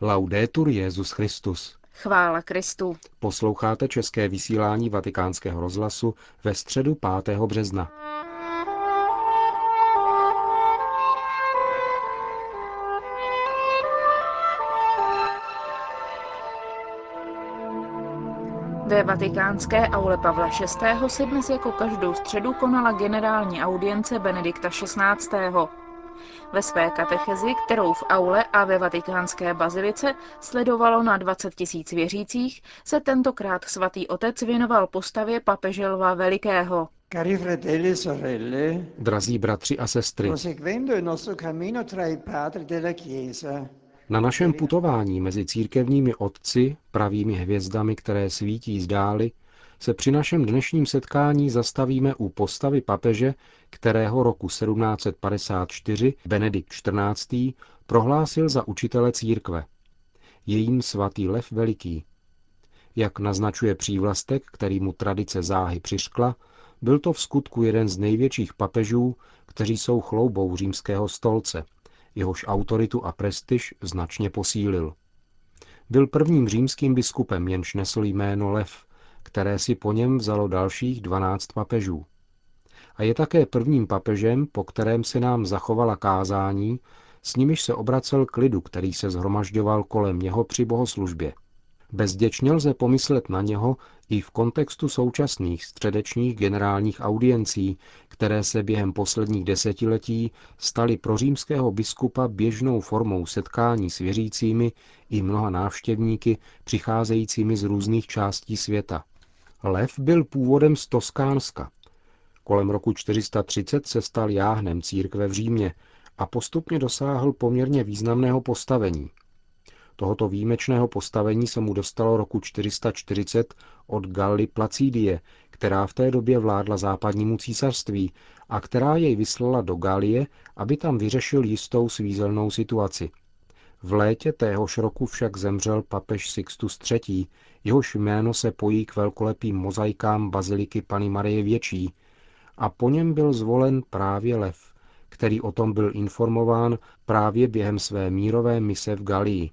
Laudetur Jezus Christus. Chvála Kristu. Posloucháte české vysílání Vatikánského rozhlasu ve středu 5. března. Ve vatikánské aule Pavla VI. se dnes jako každou středu konala generální audience Benedikta XVI. Ve své katechezi, kterou v aule a ve vatikánské bazilice sledovalo na 20 tisíc věřících, se tentokrát svatý otec věnoval postavě papeže Lva Velikého. E sorelle, Drazí bratři a sestry, na našem putování mezi církevními otci, pravými hvězdami, které svítí zdály, se při našem dnešním setkání zastavíme u postavy papeže, kterého roku 1754 Benedikt XIV. prohlásil za učitele církve. Jejím svatý Lev Veliký. Jak naznačuje přívlastek, který mu tradice záhy přiškla, byl to v skutku jeden z největších papežů, kteří jsou chloubou římského stolce, jehož autoritu a prestiž značně posílil. Byl prvním římským biskupem, jenž nesl jméno Lev, které si po něm vzalo dalších dvanáct papežů. A je také prvním papežem, po kterém se nám zachovala kázání, s nimiž se obracel k lidu, který se zhromažďoval kolem něho při bohoslužbě. Bezděčně lze pomyslet na něho i v kontextu současných středečních generálních audiencí, které se během posledních desetiletí staly pro římského biskupa běžnou formou setkání s věřícími i mnoha návštěvníky přicházejícími z různých částí světa. Lev byl původem z Toskánska. Kolem roku 430 se stal jáhnem církve v Římě a postupně dosáhl poměrně významného postavení. Tohoto výjimečného postavení se mu dostalo roku 440 od Gally Placídie, která v té době vládla západnímu císařství a která jej vyslala do Galie, aby tam vyřešil jistou svízelnou situaci. V létě téhož roku však zemřel papež Sixtus III., jehož jméno se pojí k velkolepým mozaikám baziliky Pany Marie Větší a po něm byl zvolen právě Lev, který o tom byl informován právě během své mírové mise v Galii.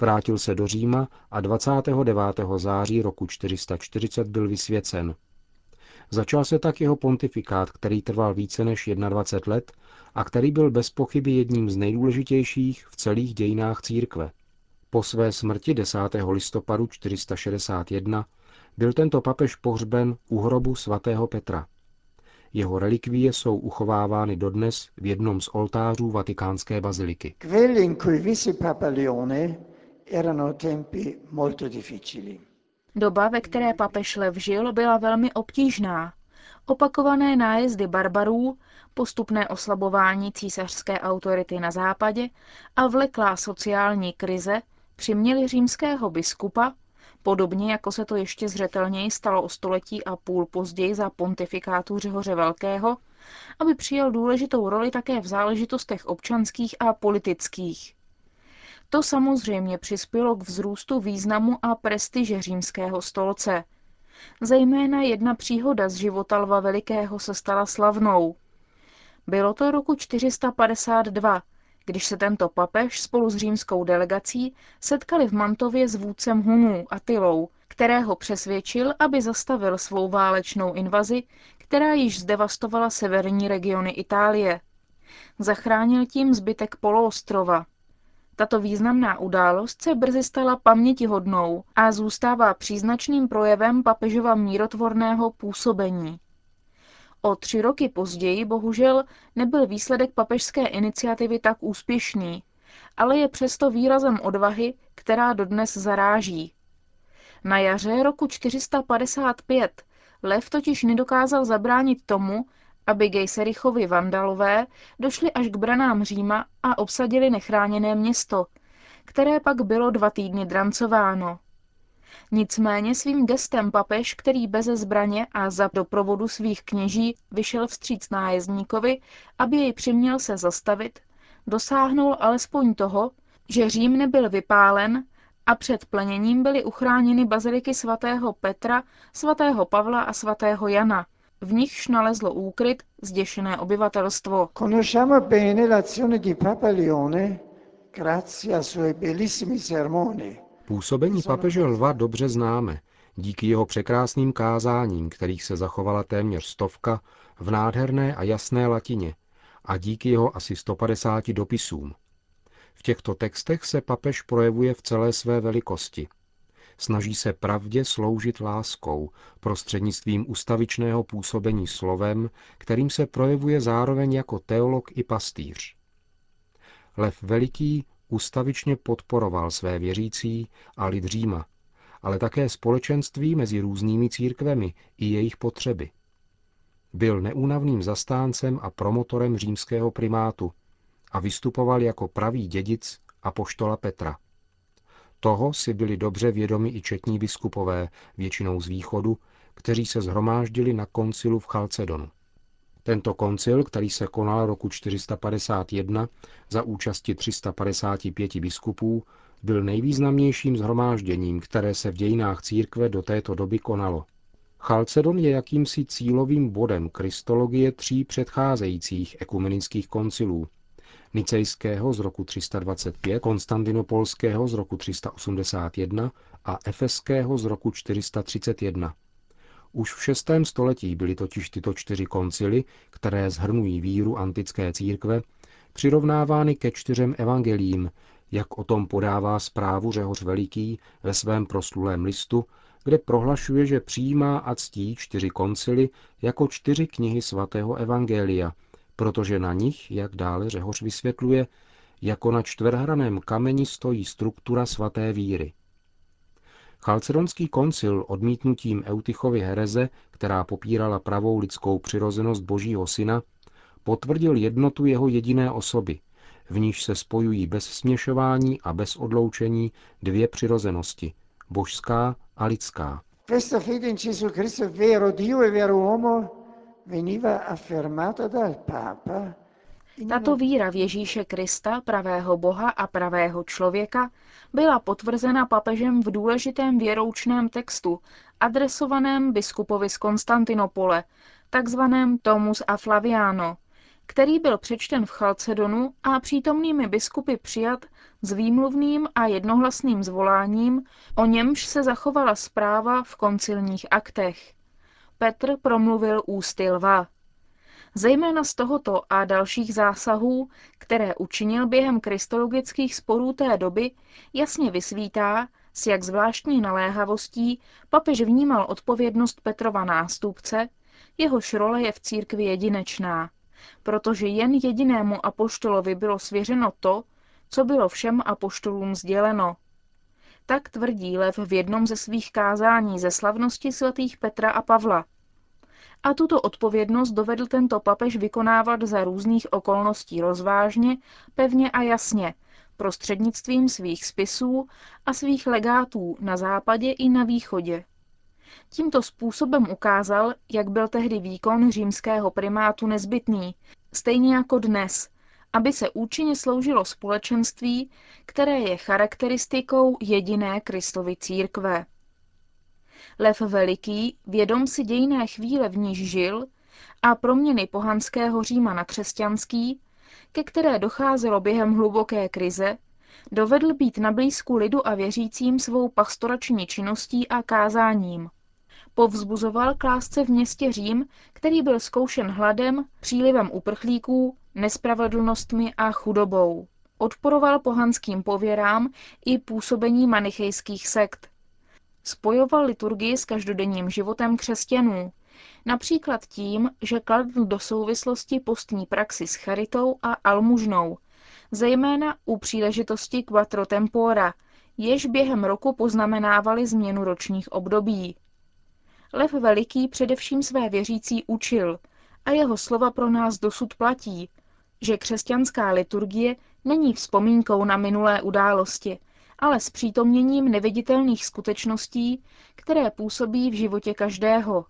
Vrátil se do Říma a 29. září roku 440 byl vysvěcen. Začal se tak jeho pontifikát, který trval více než 21 let a který byl bez pochyby jedním z nejdůležitějších v celých dějinách církve. Po své smrti 10. listopadu 461 byl tento papež pohřben u hrobu svatého Petra. Jeho relikvie jsou uchovávány dodnes v jednom z oltářů vatikánské baziliky. quelli in cui visse Papa Leone erano tempi molto difficili. Doba, ve které papež Lev žil, byla velmi obtížná. Opakované nájezdy barbarů, postupné oslabování císařské autority na západě a vleklá sociální krize přiměli římského biskupa, podobně jako se to ještě zřetelněji stalo o století a půl později za pontifikátu Řehoře Velkého, aby přijal důležitou roli také v záležitostech občanských a politických. To samozřejmě přispělo k vzrůstu významu a prestiže římského stolce. Zejména jedna příhoda z života Lva Velikého se stala slavnou. Bylo to roku 452, když se tento papež spolu s římskou delegací setkali v Mantově s vůdcem Hunů Atilou, kterého přesvědčil, aby zastavil svou válečnou invazi, která již zdevastovala severní regiony Itálie. Zachránil tím zbytek poloostrova. Tato významná událost se brzy stala pamětihodnou a zůstává příznačným projevem papežova mírotvorného působení. O tři roky později bohužel nebyl výsledek papežské iniciativy tak úspěšný, ale je přesto výrazem odvahy, která dodnes zaráží. Na jaře roku 455 Lev totiž nedokázal zabránit tomu, aby Gejserichovi vandalové došli až k branám Říma a obsadili nechráněné město, které pak bylo dva týdny drancováno. Nicméně svým gestem papež, který beze zbraně a za doprovodu svých kněží vyšel vstříc nájezdníkovi, aby jej přiměl se zastavit, dosáhnul alespoň toho, že Řím nebyl vypálen a před pleněním byly uchráněny baziliky svatého Petra, svatého Pavla a svatého Jana, v nichž nalezlo úkryt zděšené obyvatelstvo. Conosciamo bene l'azione di Papa Leone grazie ai suoi bellissimi sermoni. Působení papeže Lva dobře známe, díky jeho překrásným kázáním, kterých se zachovala téměř stovka v nádherné a jasné latině a díky jeho asi 150 dopisům. V těchto textech se papež projevuje v celé své velikosti. Snaží se pravdě sloužit láskou prostřednictvím ustavičného působení slovem, kterým se projevuje zároveň jako teolog i pastýř. Lev Veliký ustavičně podporoval své věřící a lid Říma, ale také společenství mezi různými církvemi i jejich potřeby. Byl neúnavným zastáncem a promotorem římského primátu a vystupoval jako pravý dědic a poštola Petra. Toho si byli dobře vědomi i četní biskupové, většinou z východu, kteří se zhromáždili na koncilu v Chalcedonu. Tento koncil, který se konal roku 451 za účasti 355 biskupů, byl nejvýznamnějším zhromážděním, které se v dějinách církve do této doby konalo. Chalcedon je jakýmsi cílovým bodem kristologie tří předcházejících ekumenických koncilů. Nicejského z roku 325, Konstantinopolského z roku 381 a Efeského z roku 431. Už v šestém století byly totiž tyto čtyři koncily, které zhrnují víru antické církve, přirovnávány ke čtyřem evangelím, jak o tom podává zprávu Řehoř Veliký ve svém proslulém listu, kde prohlašuje, že přijímá a ctí čtyři koncily jako čtyři knihy svatého evangelia, protože na nich, jak dále Řehoř vysvětluje, jako na čtverhraném kameni stojí struktura svaté víry. Chalcedonský koncil odmítnutím Eutychovy hereze, která popírala pravou lidskou přirozenost Božího syna, potvrdil jednotu jeho jediné osoby, v níž se spojují bez směšování a bez odloučení dvě přirozenosti, božská a lidská. Tato víra v Ježíše Krista, pravého Boha a pravého člověka, byla potvrzena papežem v důležitém věroučném textu, adresovaném biskupovi z Konstantinopole, takzvaném Tomus a Flaviano, který byl přečten v Chalcedonu a přítomnými biskupy přijat s výmluvným a jednohlasným zvoláním, o němž se zachovala zpráva v koncilních aktech. Petr promluvil ústy lva. Zejména z tohoto a dalších zásahů, které učinil během kristologických sporů té doby, jasně vysvítá, s jak zvláštní naléhavostí papež vnímal odpovědnost Petrova nástupce, jehož role je v církvi jedinečná, protože jen jedinému apoštolovi bylo svěřeno to, co bylo všem apoštolům sděleno. Tak tvrdí Lev v jednom ze svých kázání ze slavnosti svatých Petra a Pavla. A tuto odpovědnost dovedl tento papež vykonávat za různých okolností rozvážně, pevně a jasně, prostřednictvím svých spisů a svých legátů na západě i na východě. Tímto způsobem ukázal, jak byl tehdy výkon římského primátu nezbytný, stejně jako dnes, aby se účinně sloužilo společenství, které je charakteristikou jediné Kristovy církve. Lev Veliký, vědom si dějné chvíle, v níž žil, a proměny pohanského Říma na křesťanský, ke které docházelo během hluboké krize, dovedl být na blízku lidu a věřícím svou pastorační činností a kázáním. Povzbuzoval klásce v městě Řím, který byl zkoušen hladem, přílivem uprchlíků, nespravedlnostmi a chudobou. Odporoval pohanským pověrám i působení manichejských sekt. Spojoval liturgii s každodenním životem křesťanů, například tím, že kladl do souvislosti postní praxi s charitou a almužnou, zejména u příležitosti Quattro Tempora, jež během roku poznamenávali změnu ročních období. Lev Veliký především své věřící učil a jeho slova pro nás dosud platí, že křesťanská liturgie není vzpomínkou na minulé události, ale s přítomněním neviditelných skutečností, které působí v životě každého.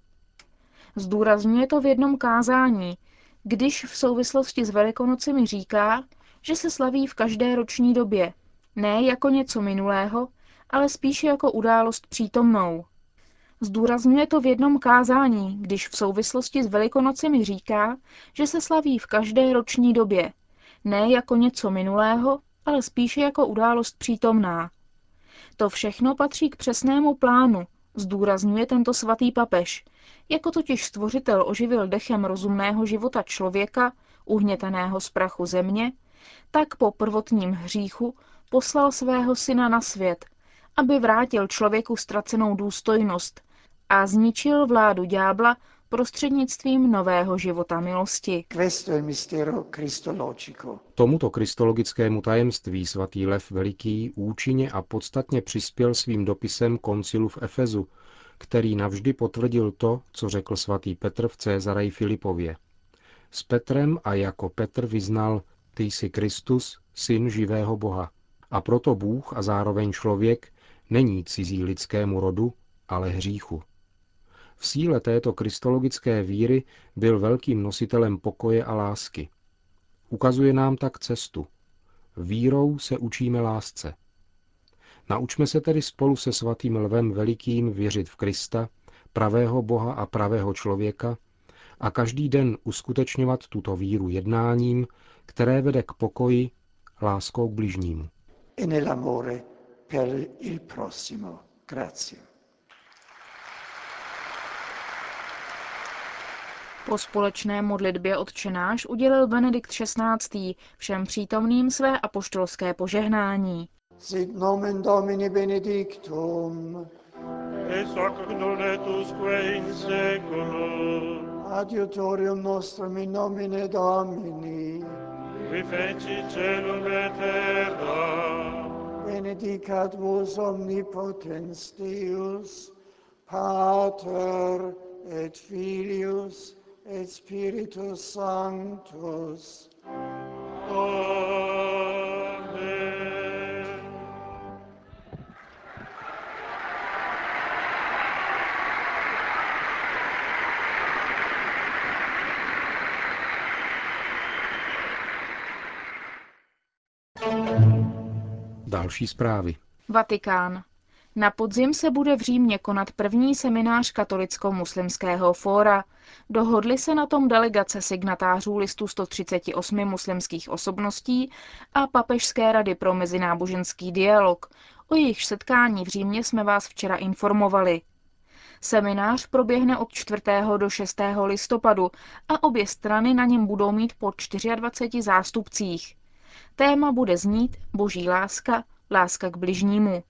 Zdůrazňuje to v jednom kázání, když v souvislosti s Velikonocemi říká, že se slaví v každé roční době, ne jako něco minulého, ale spíše jako událost přítomnou. Zdůrazňuje to v jednom kázání, když v souvislosti s Velikonocemi říká, že se slaví v každé roční době, ne jako něco minulého, ale spíše jako událost přítomná. To všechno patří k přesnému plánu, zdůrazňuje tento svatý papež, jako totiž stvořitel oživil dechem rozumného života člověka, uhněteného z prachu země, tak po prvotním hříchu poslal svého syna na svět, aby vrátil člověku ztracenou důstojnost a zničil vládu ďábla prostřednictvím nového života milosti. Tomuto kristologickému tajemství svatý Lev Veliký účinně a podstatně přispěl svým dopisem koncilu v Efezu, který navždy potvrdil to, co řekl svatý Petr v Cézaraji Filipově. S Petrem a jako Petr vyznal, ty jsi Kristus, syn živého Boha. A proto Bůh a zároveň člověk není cizí lidskému rodu, ale hříchu. Síle této kristologické víry byl velkým nositelem pokoje a lásky. Ukazuje nám tak cestu. Vírou se učíme lásce. Naučme se tedy spolu se svatým lvem velikým věřit v Krista, pravého Boha a pravého člověka a každý den uskutečňovat tuto víru jednáním, které vede k pokoji, láskou k bližnímu. E nell'amore per il prossimo. Grazie. Po společné modlitbě odčenáš udělil Benedikt XVI. všem přítomným své apoštolské požehnání. Sit nomen Domini benedictum. Et hoc non usque in seculum. Adiutorium nostrum in nomine Domini. Qui feci celum et terra. Benedicat vos omnipotens Deus, Pater et Filius et Spiritus Sanctus. Amen. Další zprávy. Vatikán. Na podzim se bude v Římě konat první seminář katolicko-muslimského fóra. Dohodly se na tom delegace signatářů listu 138 muslimských osobností a Papežské rady pro mezináboženský dialog. O jejich setkání v Římě jsme vás včera informovali. Seminář proběhne od 4. do 6. listopadu a obě strany na něm budou mít po 24 zástupcích. Téma bude znít Boží láska, láska k bližnímu.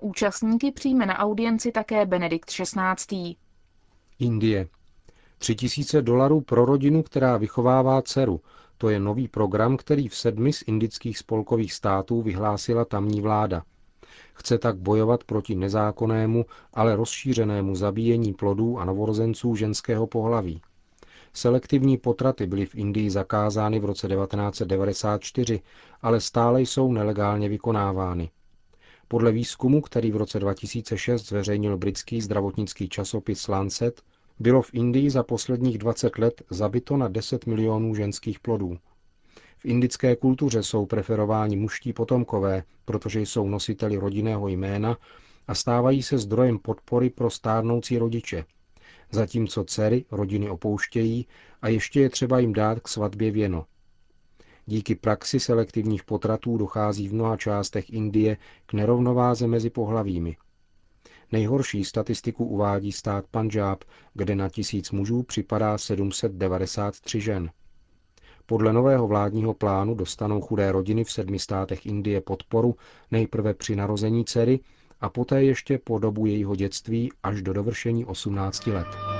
Účastníky přijme na audienci také Benedikt XVI. Indie. Tři tisíce dolarů pro rodinu, která vychovává dceru. To je nový program, který v sedmi z indických spolkových států vyhlásila tamní vláda. Chce tak bojovat proti nezákonnému, ale rozšířenému zabíjení plodů a novorozenců ženského pohlaví. Selektivní potraty byly v Indii zakázány v roce 1994, ale stále jsou nelegálně vykonávány. Podle výzkumu, který v roce 2006 zveřejnil britský zdravotnický časopis Lancet, bylo v Indii za posledních 20 let zabito na 10 milionů ženských plodů. V indické kultuře jsou preferováni muští potomkové, protože jsou nositeli rodinného jména a stávají se zdrojem podpory pro stárnoucí rodiče. Zatímco dcery rodiny opouštějí a ještě je třeba jim dát k svatbě věno. Díky praxi selektivních potratů dochází v mnoha částech Indie k nerovnováze mezi pohlavími. Nejhorší statistiku uvádí stát Punjab, kde na tisíc mužů připadá 793 žen. Podle nového vládního plánu dostanou chudé rodiny v sedmi státech Indie podporu nejprve při narození dcery a poté ještě po dobu jejího dětství až do dovršení 18 let.